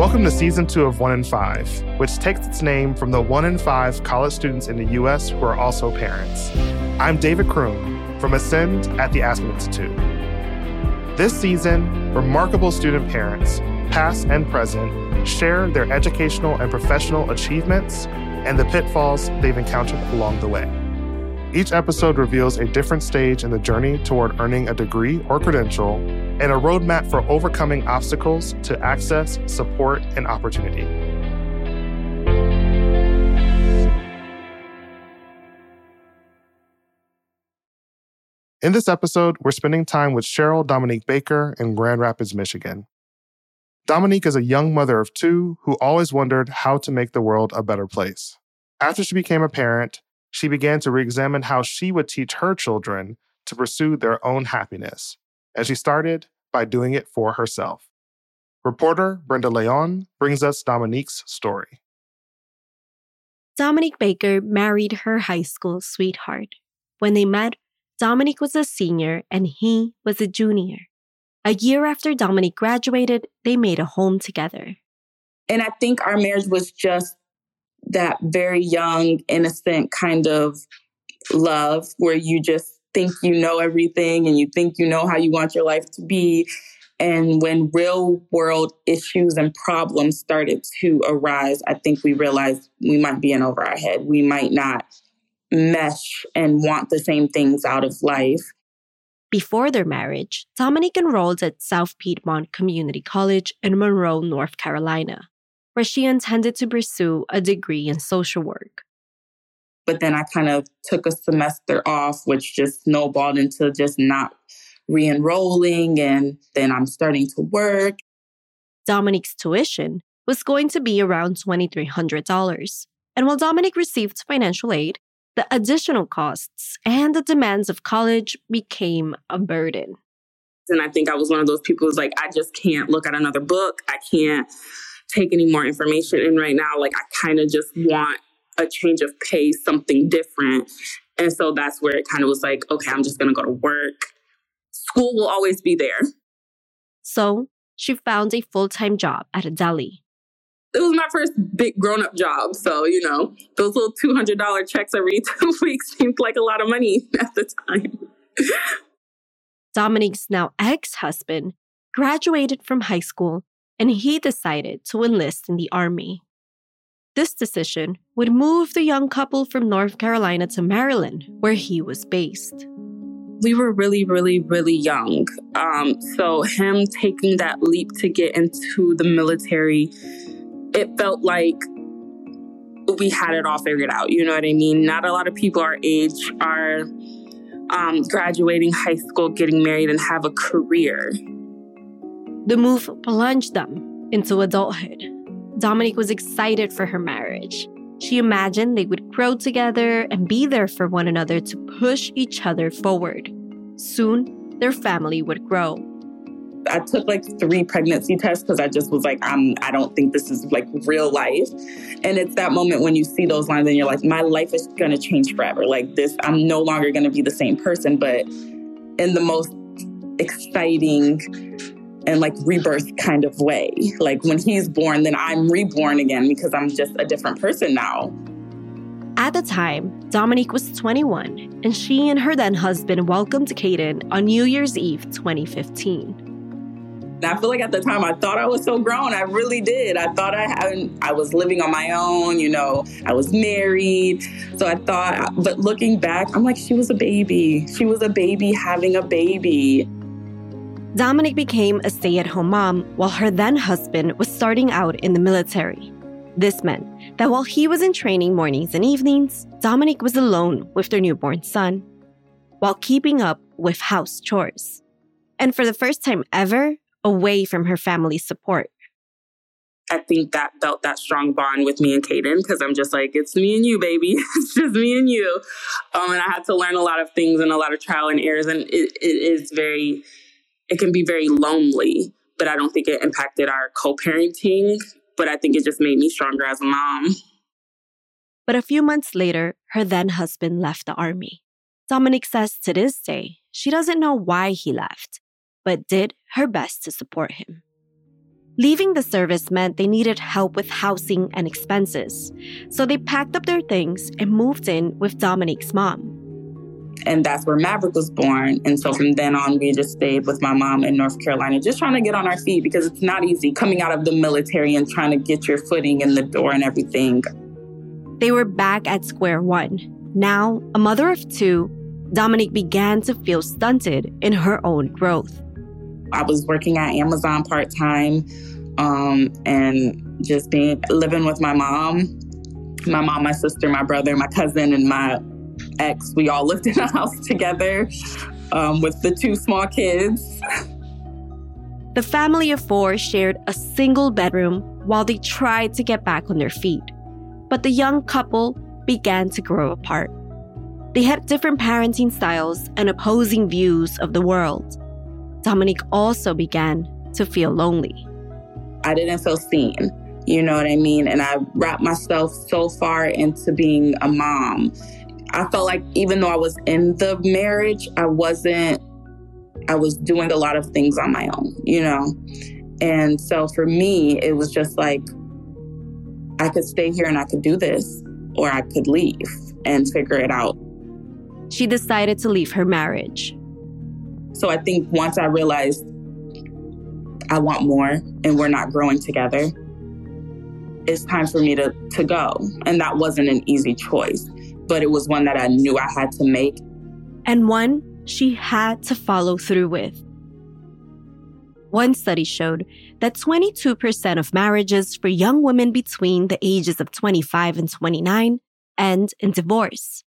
Welcome to season two of One in Five, which takes its name from the one in five college students in the U.S. who are also parents. I'm David Kroon from Ascend at the Aspen Institute. This season, remarkable student parents, past and present, share their educational and professional achievements and the pitfalls they've encountered along the way. Each episode reveals a different stage in the journey toward earning a degree or credential and a roadmap for overcoming obstacles to access, support, and opportunity. In this episode, we're spending time with Cheryl Dominique Baker in Grand Rapids, Michigan. Dominique is a young mother of two who always wondered how to make the world a better place. After she became a parent, she began to re examine how she would teach her children to pursue their own happiness. And she started by doing it for herself. Reporter Brenda León brings us Dominique's story. Dominique Baker married her high school sweetheart. When they met, Dominique was a senior and he was a junior. A year after Dominique graduated, they made a home together. And I think our marriage was just that very young, innocent kind of love where you just think you know everything and you think you know how you want your life to be. And when real world issues and problems started to arise, I think we realized we might be in over our head. We might not mesh and want the same things out of life. Before their marriage, Dominique enrolled at South Piedmont Community College in Monroe, North Carolina, where she intended to pursue a degree in social work. But then I kind of took a semester off, which just snowballed into just not re enrolling. And then I'm starting to work. Dominique's tuition was going to be around $2,300. And while Dominique received financial aid, the additional costs and the demands of college became a burden. And I think I was one of those people who's like, I just can't look at another book. I can't take any more information in right now. Like, I kind of just want a change of pace, something different. And so that's where it kind of was like, okay, I'm just going to go to work. School will always be there. So she found a full time job at a deli it was my first big grown up job. So, you know, those little $200 checks every two weeks seemed like a lot of money at the time. Dominique's now ex husband graduated from high school and he decided to enlist in the army. This decision would move the young couple from North Carolina to Maryland, where he was based. We were really, really, really young. Um, so, him taking that leap to get into the military it felt like we had it all figured out. You know what I mean? Not a lot of people our age are um, graduating high school, getting married, and have a career. The move plunged them into adulthood. Dominique was excited for her marriage. She imagined they would grow together and be there for one another to push each other forward. Soon, their family would grow. I took like three pregnancy tests because I just was like, I'm, I don't think this is like real life. And it's that moment when you see those lines and you're like, my life is going to change forever. Like this, I'm no longer going to be the same person, but in the most exciting and like rebirth kind of way. Like when he's born, then I'm reborn again because I'm just a different person now. At the time, Dominique was 21, and she and her then husband welcomed Caden on New Year's Eve 2015. And I feel like at the time I thought I was so grown. I really did. I thought I hadn't, I was living on my own, you know, I was married. So I thought, but looking back, I'm like, she was a baby. She was a baby having a baby. Dominique became a stay at home mom while her then husband was starting out in the military. This meant that while he was in training mornings and evenings, Dominique was alone with their newborn son while keeping up with house chores. And for the first time ever, away from her family's support. I think that felt that strong bond with me and Caden because I'm just like, it's me and you, baby. it's just me and you. Um, and I had to learn a lot of things and a lot of trial and errors. And it, it is very, it can be very lonely, but I don't think it impacted our co parenting. But I think it just made me stronger as a mom. But a few months later, her then husband left the army. Dominique says to this day, she doesn't know why he left but did her best to support him. Leaving the service meant they needed help with housing and expenses. So they packed up their things and moved in with Dominique's mom. And that's where Maverick was born. And so from then on, we just stayed with my mom in North Carolina, just trying to get on our feet because it's not easy coming out of the military and trying to get your footing in the door and everything. They were back at square one. Now, a mother of two, Dominique began to feel stunted in her own growth. I was working at Amazon part time um, and just being living with my mom, my mom, my sister, my brother, my cousin, and my ex. We all lived in a house together um, with the two small kids. The family of four shared a single bedroom while they tried to get back on their feet. But the young couple began to grow apart. They had different parenting styles and opposing views of the world. Dominique also began to feel lonely. I didn't feel seen, you know what I mean? And I wrapped myself so far into being a mom. I felt like even though I was in the marriage, I wasn't, I was doing a lot of things on my own, you know? And so for me, it was just like, I could stay here and I could do this, or I could leave and figure it out. She decided to leave her marriage. So I think once I realized I want more and we're not growing together, it's time for me to, to go. And that wasn't an easy choice, but it was one that I knew I had to make. And one she had to follow through with. One study showed that 22% of marriages for young women between the ages of 25 and 29 end in divorce.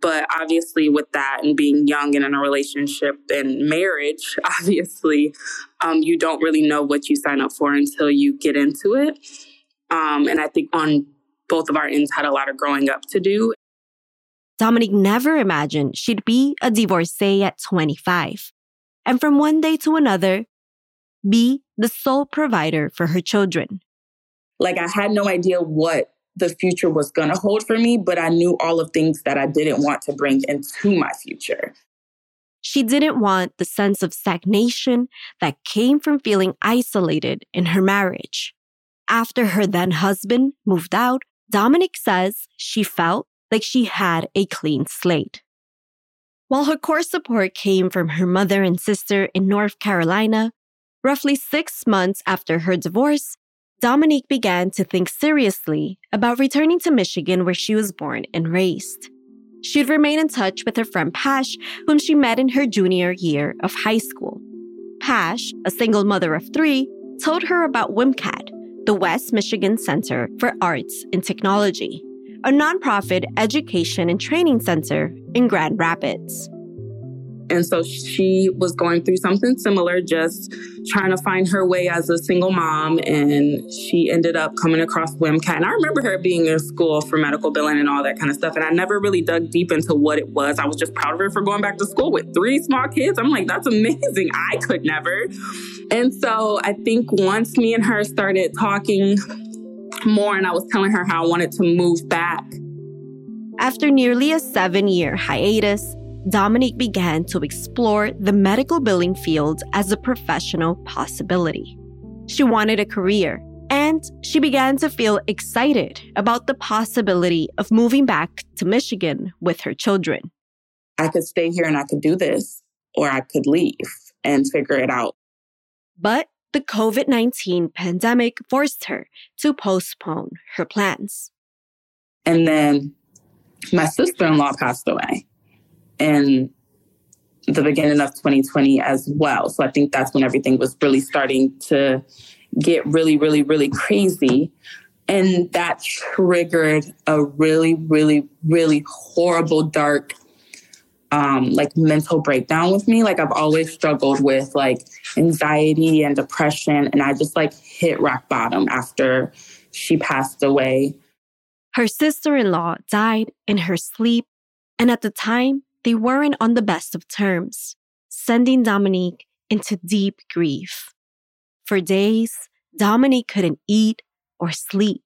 But obviously, with that and being young and in a relationship and marriage, obviously, um, you don't really know what you sign up for until you get into it. Um, and I think on both of our ends had a lot of growing up to do. Dominique never imagined she'd be a divorcee at 25. And from one day to another, be the sole provider for her children. Like I had no idea what the future was going to hold for me, but I knew all of things that I didn't want to bring into my future. She didn't want the sense of stagnation that came from feeling isolated in her marriage. After her then husband moved out, Dominique says she felt like she had a clean slate. While her core support came from her mother and sister in North Carolina, roughly six months after her divorce, Dominique began to think seriously about returning to Michigan where she was born and raised. She'd remain in touch with her friend Pash, whom she met in her junior year of high school. Pash, a single mother of three, told her about WMCAT, the West Michigan Center for Arts and Technology, a nonprofit education and training center in Grand Rapids. And so she was going through something similar, just trying to find her way as a single mom. And she ended up coming across WMCAT. And I remember her being in school for medical billing and all that kind of stuff. And I never really dug deep into what it was. I was just proud of her for going back to school with three small kids. I'm like, that's amazing. I could never. And so I think once me and her started talking more, and I was telling her how I wanted to move back. After nearly a seven year hiatus, Dominique began to explore the medical billing field as a professional possibility. She wanted a career, and she began to feel excited about the possibility of moving back to Michigan with her children. I could stay here and I could do this, or I could leave and figure it out. But the COVID 19 pandemic forced her to postpone her plans. And then my sister in law passed away in the beginning of 2020 as well. So I think that's when everything was really starting to get really, really, really crazy. And that triggered a really, really, really horrible, dark, um, like mental breakdown with me. Like I've always struggled with like anxiety and depression. And I just like hit rock bottom after she passed away. Her sister in law died in her sleep. And at the time, they weren't on the best of terms, sending Dominique into deep grief. For days, Dominique couldn't eat or sleep.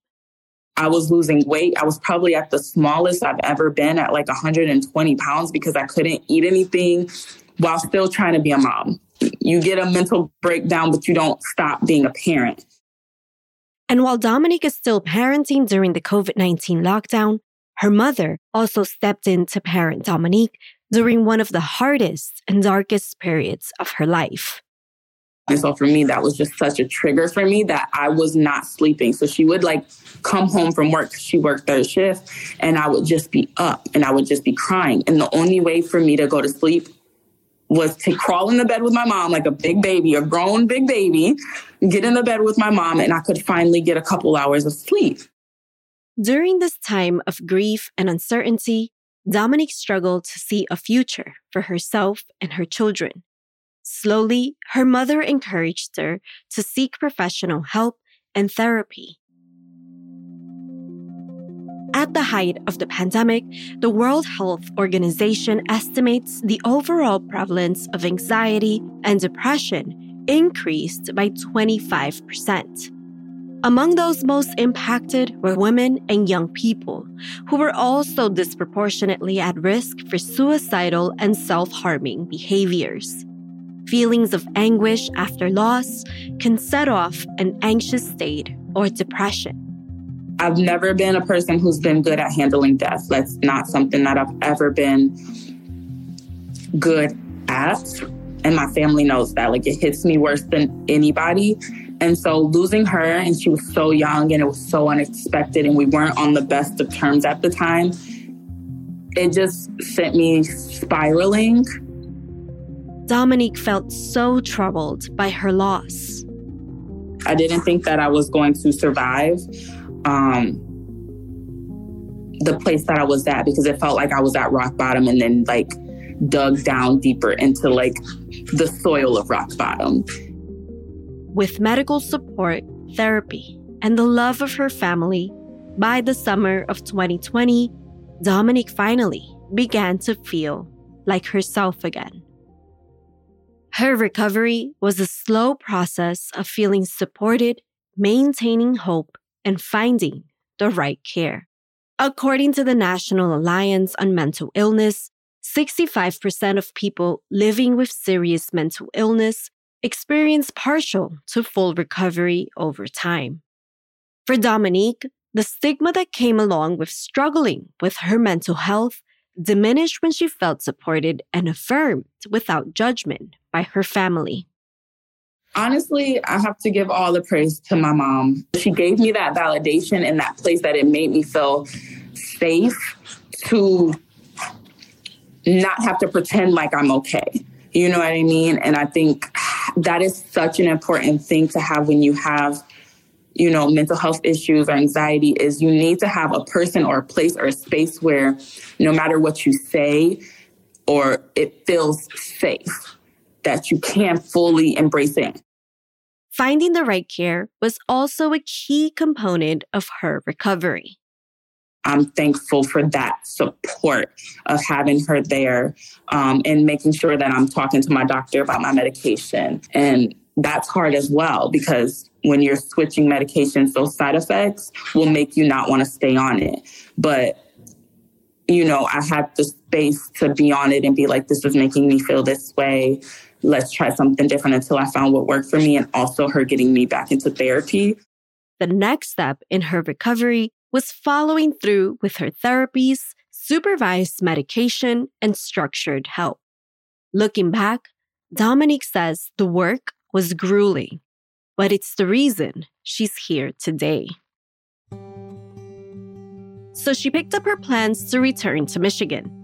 I was losing weight. I was probably at the smallest I've ever been at like 120 pounds because I couldn't eat anything while still trying to be a mom. you get a mental breakdown, but you don't stop being a parent. And while Dominique is still parenting during the COVID 19 lockdown, her mother also stepped in to parent Dominique during one of the hardest and darkest periods of her life. And so for me, that was just such a trigger for me that I was not sleeping. So she would like come home from work. She worked third shift and I would just be up and I would just be crying. And the only way for me to go to sleep was to crawl in the bed with my mom like a big baby, a grown big baby, get in the bed with my mom, and I could finally get a couple hours of sleep. During this time of grief and uncertainty, Dominique struggled to see a future for herself and her children. Slowly, her mother encouraged her to seek professional help and therapy. At the height of the pandemic, the World Health Organization estimates the overall prevalence of anxiety and depression increased by 25%. Among those most impacted were women and young people, who were also disproportionately at risk for suicidal and self harming behaviors. Feelings of anguish after loss can set off an anxious state or depression. I've never been a person who's been good at handling death. That's not something that I've ever been good at. And my family knows that. Like it hits me worse than anybody. And so losing her, and she was so young and it was so unexpected, and we weren't on the best of terms at the time, it just sent me spiraling. Dominique felt so troubled by her loss. I didn't think that I was going to survive um, the place that I was at because it felt like I was at rock bottom and then like dug down deeper into like the soil of rock bottom. With medical support, therapy, and the love of her family, by the summer of 2020, Dominique finally began to feel like herself again. Her recovery was a slow process of feeling supported, maintaining hope, and finding the right care. According to the National Alliance on Mental Illness, 65% of people living with serious mental illness experience partial to full recovery over time. For Dominique, the stigma that came along with struggling with her mental health diminished when she felt supported and affirmed without judgment by her family. Honestly, I have to give all the praise to my mom. She gave me that validation in that place that it made me feel safe to not have to pretend like I'm okay. You know what I mean? And I think that is such an important thing to have when you have you know mental health issues or anxiety is you need to have a person or a place or a space where no matter what you say or it feels safe that you can fully embrace it. Finding the right care was also a key component of her recovery. I'm thankful for that support of having her there um, and making sure that I'm talking to my doctor about my medication. And that's hard as well because when you're switching medications, those side effects will make you not want to stay on it. But you know, I had the space to be on it and be like, this is making me feel this way let's try something different until I found what worked for me and also her getting me back into therapy. The next step in her recovery was following through with her therapies, supervised medication, and structured help. Looking back, Dominique says the work was grueling, but it's the reason she's here today. So she picked up her plans to return to Michigan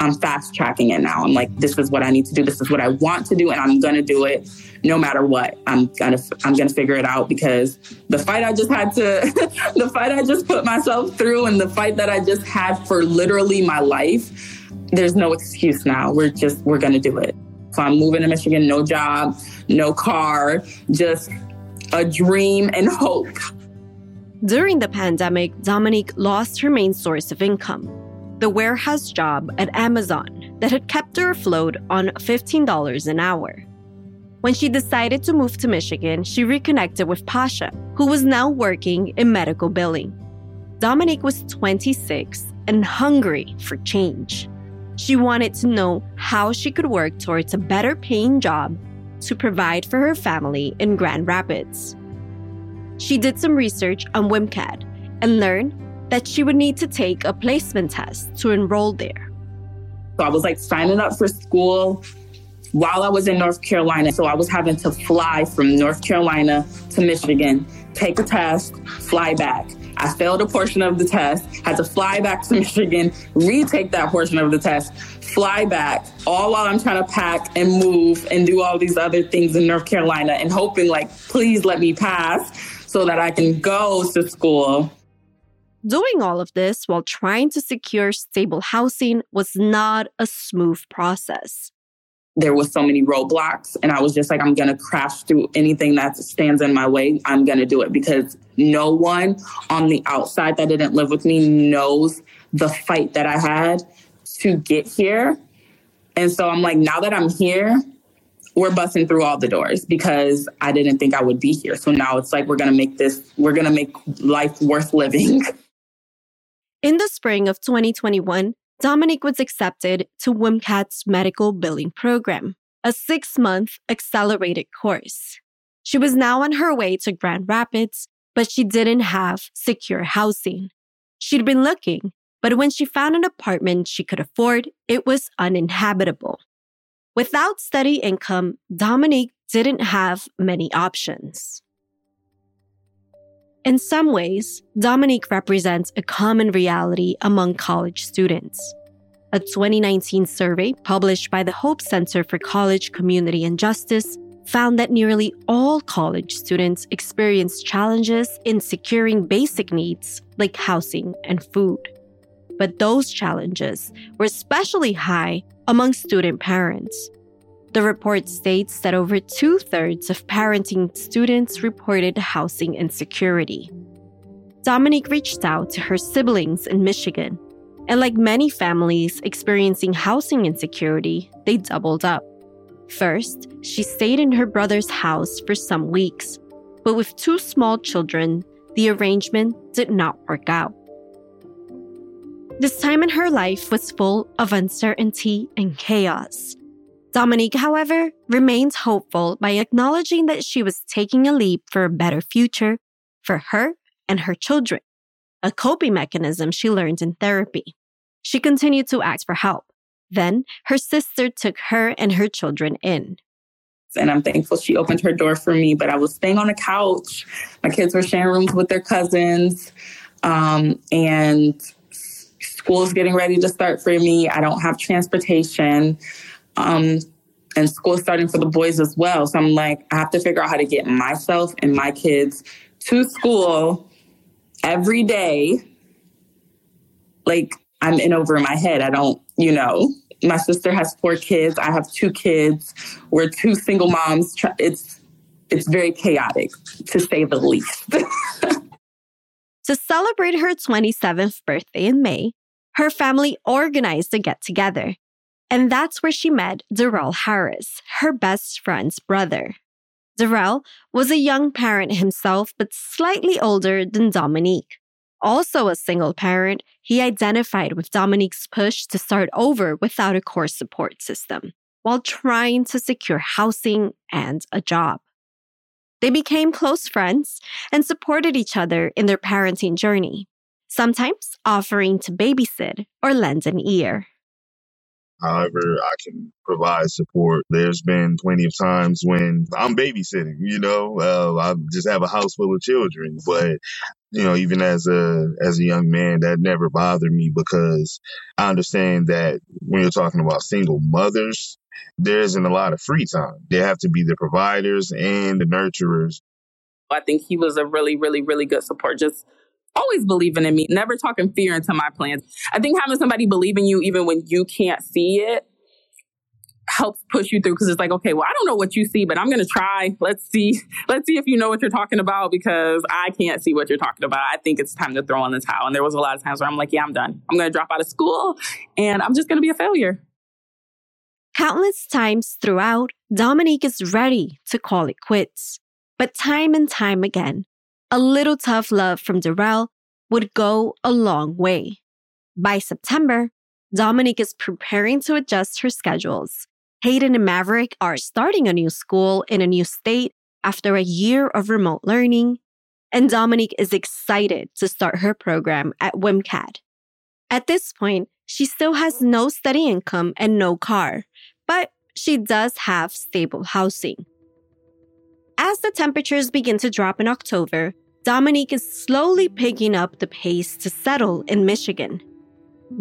I'm fast tracking it now. I'm like, this is what I need to do. This is what I want to do, and I'm gonna do it no matter what. I'm gonna I'm gonna figure it out because the fight I just had to, the fight I just put myself through, and the fight that I just had for literally my life. There's no excuse now. We're just we're gonna do it. So I'm moving to Michigan. No job, no car, just a dream and hope. During the pandemic, Dominique lost her main source of income the warehouse job at Amazon that had kept her afloat on $15 an hour. When she decided to move to Michigan, she reconnected with Pasha, who was now working in medical billing. Dominique was 26 and hungry for change. She wanted to know how she could work towards a better paying job to provide for her family in Grand Rapids. She did some research on WMCAT and learned that she would need to take a placement test to enroll there. So I was like signing up for school while I was in North Carolina. So I was having to fly from North Carolina to Michigan, take a test, fly back. I failed a portion of the test, had to fly back to Michigan, retake that portion of the test, fly back, all while I'm trying to pack and move and do all these other things in North Carolina and hoping, like, please let me pass so that I can go to school. Doing all of this while trying to secure stable housing was not a smooth process. There was so many roadblocks and i was just like i'm gonna crash through anything that stands in my way. I'm gonna do it because no one on the outside that didn't live with me knows the fight that i had to get here and so i'm like now that i'm here we're busting through all the doors because i didn't think i would be here so now it's like we're gonna make this we're gonna make life worth living in the spring of 2021 Dominique was accepted to WMCAT's medical billing program, a six month accelerated course. She was now on her way to Grand Rapids, but she didn't have secure housing. She'd been looking, but when she found an apartment she could afford, it was uninhabitable. Without steady income, Dominique didn't have many options. In some ways, Dominique represents a common reality among college students. A 2019 survey published by the Hope Center for College Community and Justice found that nearly all college students experience challenges in securing basic needs like housing and food. But those challenges were especially high among student parents. The report states that over two thirds of parenting students reported housing insecurity. Dominique reached out to her siblings in Michigan, and like many families experiencing housing insecurity, they doubled up. First, she stayed in her brother's house for some weeks, but with two small children, the arrangement did not work out. This time in her life was full of uncertainty and chaos. Dominique, however, remains hopeful by acknowledging that she was taking a leap for a better future for her and her children, a coping mechanism she learned in therapy. She continued to ask for help. Then her sister took her and her children in. And I'm thankful she opened her door for me, but I was staying on a couch. My kids were sharing rooms with their cousins. Um, and school's getting ready to start for me. I don't have transportation. Um, and school starting for the boys as well. So I'm like, I have to figure out how to get myself and my kids to school every day. Like I'm in over my head. I don't, you know, my sister has four kids. I have two kids. We're two single moms. It's it's very chaotic to say the least. to celebrate her 27th birthday in May, her family organized a get together. And that's where she met Darrell Harris, her best friend's brother. Darrell was a young parent himself, but slightly older than Dominique. Also a single parent, he identified with Dominique's push to start over without a core support system, while trying to secure housing and a job. They became close friends and supported each other in their parenting journey, sometimes offering to babysit or lend an ear however I can provide support. There's been plenty of times when I'm babysitting, you know, uh, I just have a house full of children, but you know, even as a as a young man, that never bothered me because I understand that when you're talking about single mothers, there isn't a lot of free time. They have to be the providers and the nurturers. I think he was a really, really, really good support. Just always believing in me, never talking fear into my plans. I think having somebody believe in you even when you can't see it helps push you through because it's like, okay, well, I don't know what you see, but I'm going to try. Let's see. Let's see if you know what you're talking about because I can't see what you're talking about. I think it's time to throw on the towel. And there was a lot of times where I'm like, yeah, I'm done. I'm going to drop out of school and I'm just going to be a failure. Countless times throughout, Dominique is ready to call it quits. But time and time again, a little tough love from Darrell would go a long way. By September, Dominique is preparing to adjust her schedules, Hayden and Maverick are starting a new school in a new state after a year of remote learning, and Dominique is excited to start her program at WMCAT. At this point, she still has no steady income and no car, but she does have stable housing. As the temperatures begin to drop in October, Dominique is slowly picking up the pace to settle in Michigan.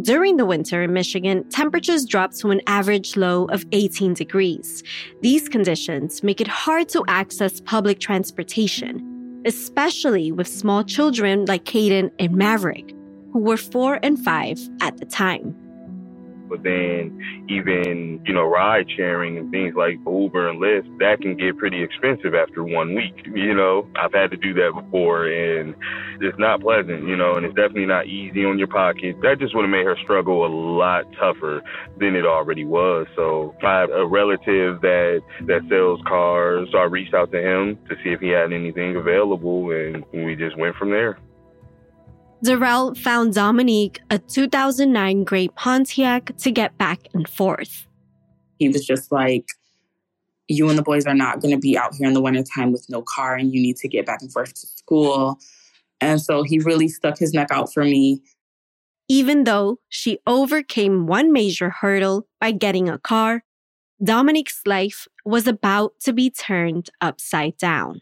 During the winter in Michigan, temperatures drop to an average low of 18 degrees. These conditions make it hard to access public transportation, especially with small children like Caden and Maverick, who were four and five at the time. But then even, you know, ride sharing and things like Uber and Lyft, that can get pretty expensive after one week. You know, I've had to do that before and it's not pleasant, you know, and it's definitely not easy on your pocket. That just would have made her struggle a lot tougher than it already was. So I have a relative that, that sells cars. So I reached out to him to see if he had anything available and we just went from there. Darrell found Dominique a 2009 gray Pontiac to get back and forth. He was just like, You and the boys are not going to be out here in the wintertime with no car, and you need to get back and forth to school. And so he really stuck his neck out for me. Even though she overcame one major hurdle by getting a car, Dominique's life was about to be turned upside down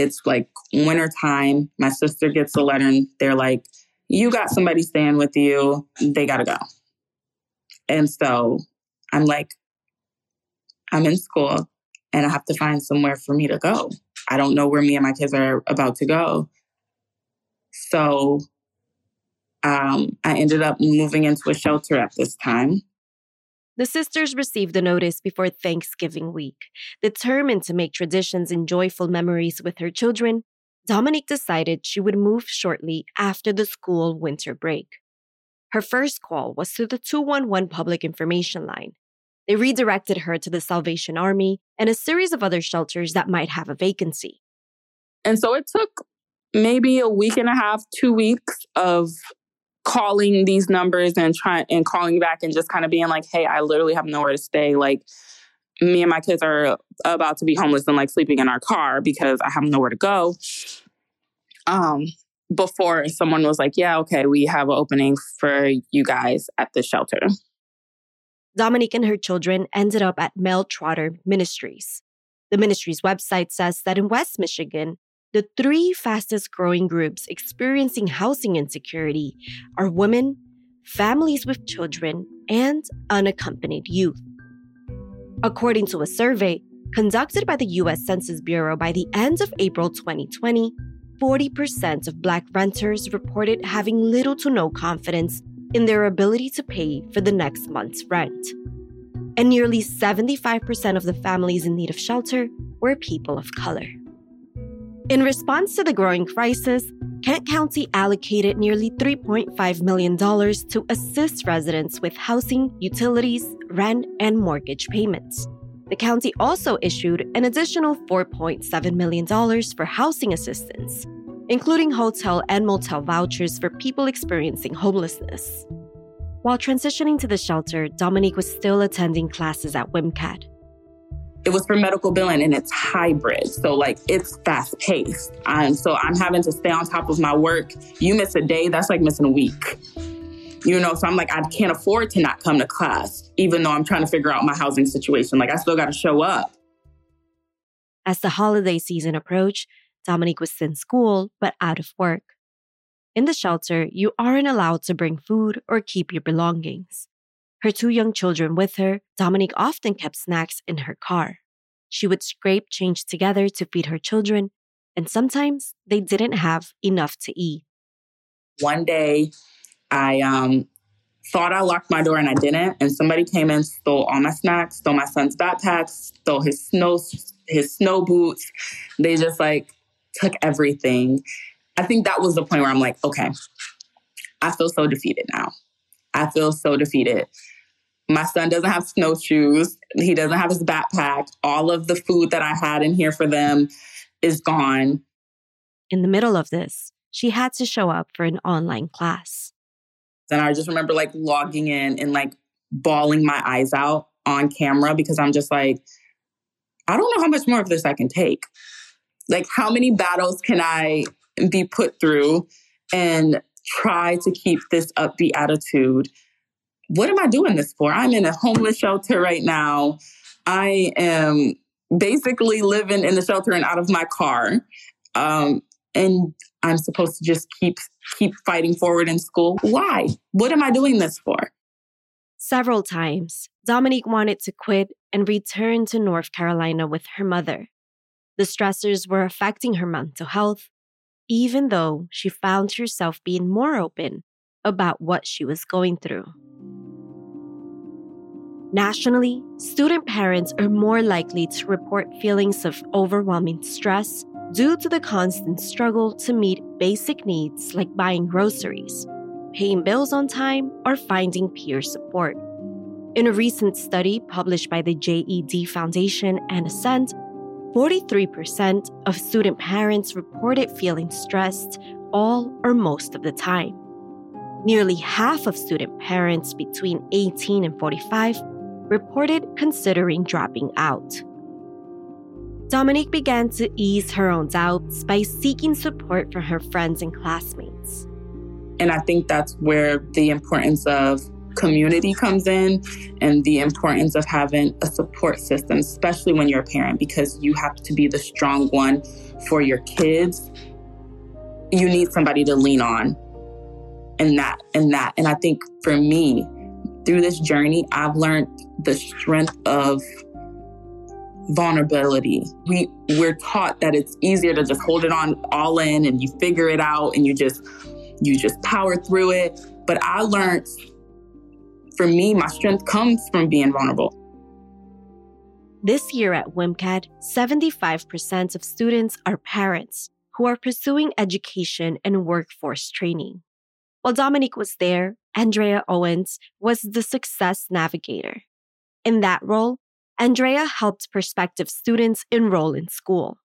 it's like winter time. My sister gets a letter and they're like, You got somebody staying with you. They got to go. And so I'm like, I'm in school and I have to find somewhere for me to go. I don't know where me and my kids are about to go. So um, I ended up moving into a shelter at this time. The sisters received the notice before Thanksgiving week. Determined to make traditions and joyful memories with her children, Dominique decided she would move shortly after the school winter break. Her first call was to the 211 public information line. They redirected her to the Salvation Army and a series of other shelters that might have a vacancy. And so it took maybe a week and a half, two weeks of calling these numbers and trying and calling back and just kind of being like, hey, I literally have nowhere to stay. Like me and my kids are about to be homeless and like sleeping in our car because I have nowhere to go. Um, before someone was like, yeah, okay, we have an opening for you guys at the shelter. Dominique and her children ended up at Mel Trotter Ministries. The ministry's website says that in West Michigan, the three fastest growing groups experiencing housing insecurity are women, families with children, and unaccompanied youth. According to a survey conducted by the US Census Bureau by the end of April 2020, 40% of Black renters reported having little to no confidence in their ability to pay for the next month's rent. And nearly 75% of the families in need of shelter were people of color. In response to the growing crisis, Kent County allocated nearly $3.5 million to assist residents with housing, utilities, rent, and mortgage payments. The county also issued an additional $4.7 million for housing assistance, including hotel and motel vouchers for people experiencing homelessness. While transitioning to the shelter, Dominique was still attending classes at WMCAT it was for medical billing and it's hybrid. So like it's fast paced. And so I'm having to stay on top of my work. You miss a day, that's like missing a week. You know, so I'm like, I can't afford to not come to class, even though I'm trying to figure out my housing situation. Like I still got to show up. As the holiday season approached, Dominique was in school, but out of work. In the shelter, you aren't allowed to bring food or keep your belongings. Her two young children with her, Dominique often kept snacks in her car. She would scrape change together to feed her children, and sometimes they didn't have enough to eat. One day, I um, thought I locked my door and I didn't, and somebody came in, stole all my snacks, stole my son's backpacks, stole his snow his snow boots. They just like took everything. I think that was the point where I'm like, okay, I feel so defeated now. I feel so defeated. My son doesn't have snowshoes. He doesn't have his backpack. All of the food that I had in here for them is gone. In the middle of this, she had to show up for an online class. And I just remember like logging in and like bawling my eyes out on camera because I'm just like, I don't know how much more of this I can take. Like, how many battles can I be put through and try to keep this upbeat attitude? What am I doing this for? I'm in a homeless shelter right now. I am basically living in the shelter and out of my car. Um, and I'm supposed to just keep keep fighting forward in school. Why? What am I doing this for? Several times, Dominique wanted to quit and return to North Carolina with her mother. The stressors were affecting her mental health, even though she found herself being more open about what she was going through. Nationally, student parents are more likely to report feelings of overwhelming stress due to the constant struggle to meet basic needs like buying groceries, paying bills on time, or finding peer support. In a recent study published by the JED Foundation and Ascend, 43% of student parents reported feeling stressed all or most of the time. Nearly half of student parents between 18 and 45 reported considering dropping out. Dominique began to ease her own doubts by seeking support from her friends and classmates. And I think that's where the importance of community comes in and the importance of having a support system, especially when you're a parent, because you have to be the strong one for your kids. You need somebody to lean on and that and that. And I think for me, through this journey, I've learned the strength of vulnerability. We we're taught that it's easier to just hold it on all in and you figure it out and you just you just power through it. But I learned for me, my strength comes from being vulnerable. This year at WMCAT, 75% of students are parents who are pursuing education and workforce training. While Dominique was there, Andrea Owens was the success navigator. In that role, Andrea helped prospective students enroll in school.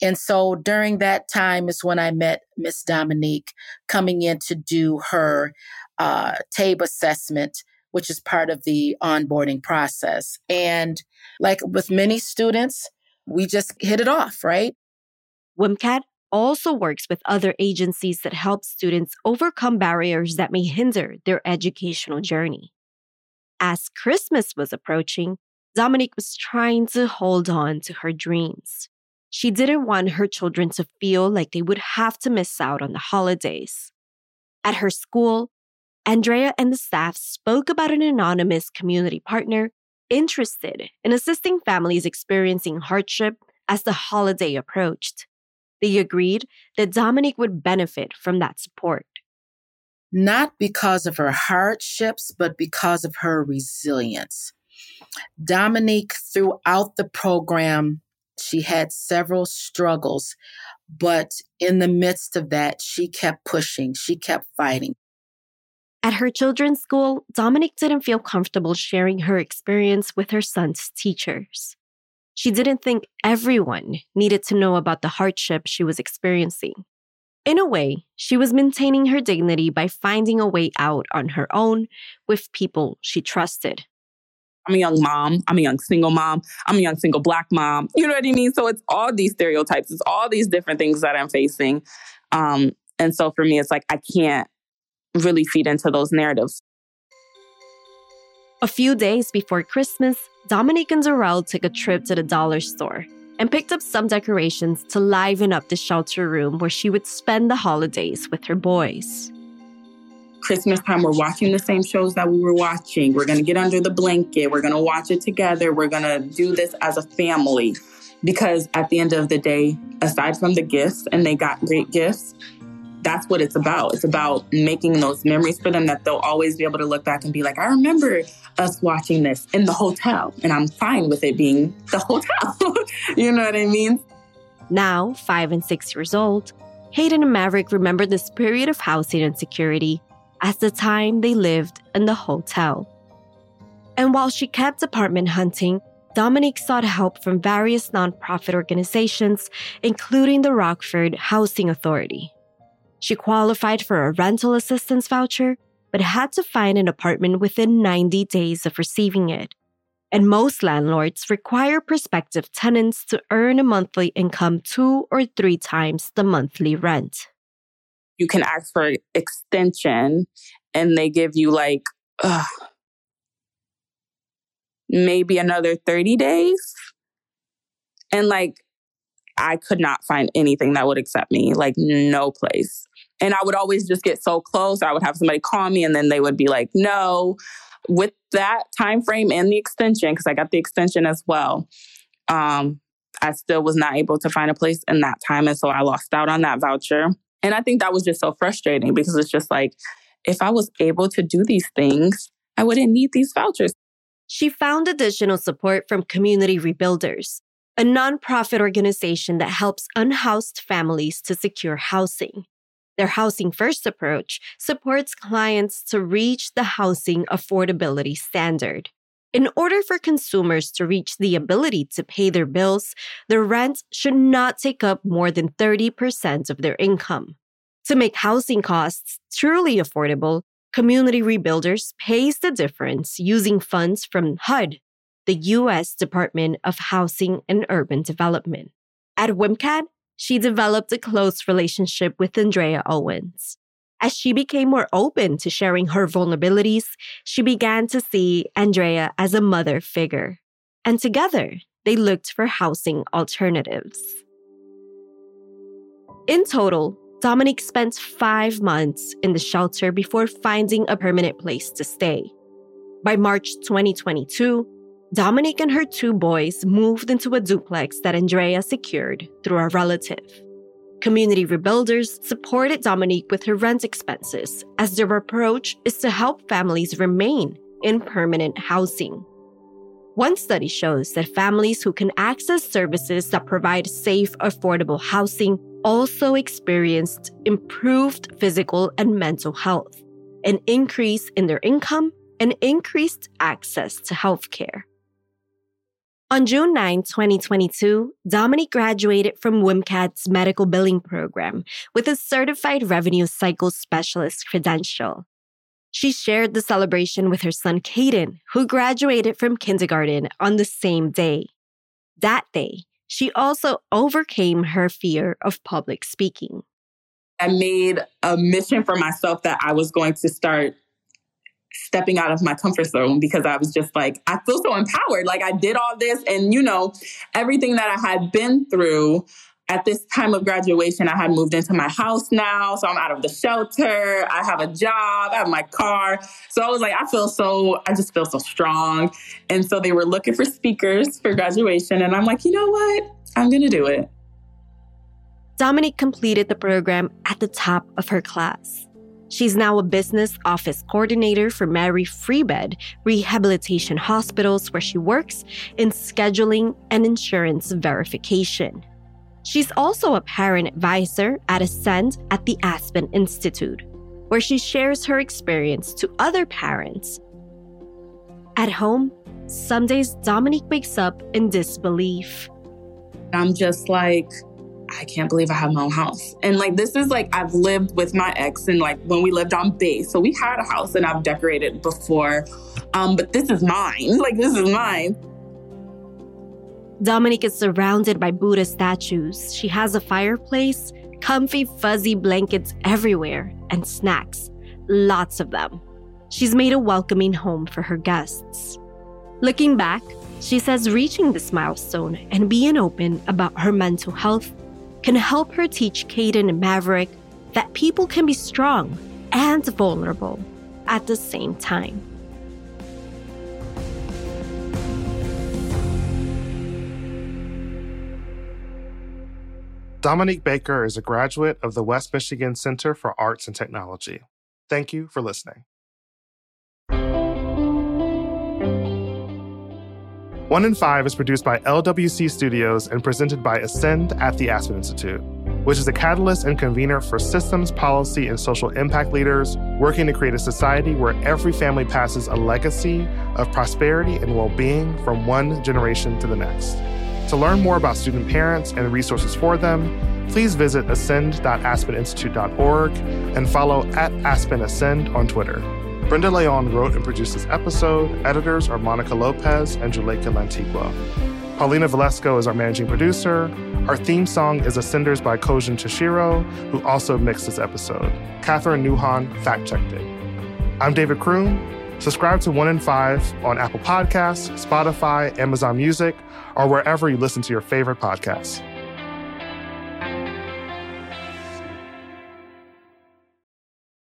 And so during that time is when I met Miss Dominique coming in to do her uh, TABE assessment, which is part of the onboarding process. And like with many students, we just hit it off, right? WMCAT also works with other agencies that help students overcome barriers that may hinder their educational journey. As Christmas was approaching, Dominique was trying to hold on to her dreams. She didn't want her children to feel like they would have to miss out on the holidays. At her school, Andrea and the staff spoke about an anonymous community partner interested in assisting families experiencing hardship as the holiday approached. They agreed that Dominique would benefit from that support. Not because of her hardships, but because of her resilience. Dominique, throughout the program, she had several struggles, but in the midst of that, she kept pushing, she kept fighting. At her children's school, Dominique didn't feel comfortable sharing her experience with her son's teachers. She didn't think everyone needed to know about the hardship she was experiencing. In a way, she was maintaining her dignity by finding a way out on her own with people she trusted. I'm a young mom. I'm a young single mom. I'm a young single black mom. You know what I mean? So it's all these stereotypes. It's all these different things that I'm facing. Um, and so for me, it's like I can't really feed into those narratives. A few days before Christmas, Dominique and Darrell took a trip to the dollar store and picked up some decorations to liven up the shelter room where she would spend the holidays with her boys. Christmas time, we're watching the same shows that we were watching. We're going to get under the blanket. We're going to watch it together. We're going to do this as a family. Because at the end of the day, aside from the gifts, and they got great gifts, that's what it's about. It's about making those memories for them that they'll always be able to look back and be like, I remember us watching this in the hotel, and I'm fine with it being the hotel. you know what I mean? Now, five and six years old, Hayden and Maverick remember this period of housing insecurity as the time they lived in the hotel. And while she kept apartment hunting, Dominique sought help from various nonprofit organizations, including the Rockford Housing Authority. She qualified for a rental assistance voucher, but had to find an apartment within 90 days of receiving it. and most landlords require prospective tenants to earn a monthly income two or three times the monthly rent. You can ask for an extension, and they give you like maybe another 30 days. And like, I could not find anything that would accept me, like, no place. And I would always just get so close. I would have somebody call me, and then they would be like, no. With that time frame and the extension, because I got the extension as well, um, I still was not able to find a place in that time. And so I lost out on that voucher. And I think that was just so frustrating because it's just like, if I was able to do these things, I wouldn't need these vouchers. She found additional support from Community Rebuilders, a nonprofit organization that helps unhoused families to secure housing. Their Housing First approach supports clients to reach the housing affordability standard. In order for consumers to reach the ability to pay their bills, the rent should not take up more than 30% of their income. To make housing costs truly affordable, Community Rebuilders pays the difference using funds from HUD, the U.S. Department of Housing and Urban Development. At WMCAT, she developed a close relationship with Andrea Owens. As she became more open to sharing her vulnerabilities, she began to see Andrea as a mother figure. And together, they looked for housing alternatives. In total, Dominique spent five months in the shelter before finding a permanent place to stay. By March 2022, Dominique and her two boys moved into a duplex that Andrea secured through a relative. Community Rebuilders supported Dominique with her rent expenses, as their approach is to help families remain in permanent housing. One study shows that families who can access services that provide safe, affordable housing also experienced improved physical and mental health, an increase in their income, and increased access to healthcare. On June 9, 2022, Dominique graduated from WMCAT's medical billing program with a certified revenue cycle specialist credential. She shared the celebration with her son Caden, who graduated from kindergarten on the same day. That day, she also overcame her fear of public speaking. I made a mission for myself that I was going to start stepping out of my comfort zone because I was just like, I feel so empowered. Like I did all this and, you know, everything that I had been through at this time of graduation, I had moved into my house now. So I'm out of the shelter. I have a job. I have my car. So I was like, I feel so, I just feel so strong. And so they were looking for speakers for graduation. And I'm like, you know what? I'm going to do it. Dominique completed the program at the top of her class. She's now a business office coordinator for Mary Free Bed Rehabilitation Hospitals, where she works in scheduling and insurance verification. She's also a parent advisor at Ascend at the Aspen Institute, where she shares her experience to other parents. At home, some days Dominique wakes up in disbelief. I'm just like, I can't believe I have my own house. And like, this is like, I've lived with my ex and like when we lived on base. So we had a house and I've decorated before. Um, but this is mine. Like, this is mine. Dominique is surrounded by Buddha statues. She has a fireplace, comfy, fuzzy blankets everywhere, and snacks. Lots of them. She's made a welcoming home for her guests. Looking back, she says reaching this milestone and being open about her mental health can help her teach Caden and Maverick that people can be strong and vulnerable at the same time. Dominique Baker is a graduate of the West Michigan Center for Arts and Technology. Thank you for listening. One in Five is produced by LWC Studios and presented by Ascend at the Aspen Institute, which is a catalyst and convener for systems, policy, and social impact leaders working to create a society where every family passes a legacy of prosperity and well being from one generation to the next. To learn more about student parents and resources for them, please visit ascend.aspeninstitute.org and follow at Aspen Ascend on Twitter. Brenda León wrote and produced this episode. Editors are Monica Lopez and Juleyka Lantigua. Paulina Velasco is our managing producer. Our theme song is Ascenders by Kojin Tashiro, who also mixed this episode. Catherine Newhan fact checked it. I'm David Kroon. Subscribe to One in Five on Apple Podcasts, Spotify, Amazon Music, or wherever you listen to your favorite podcasts.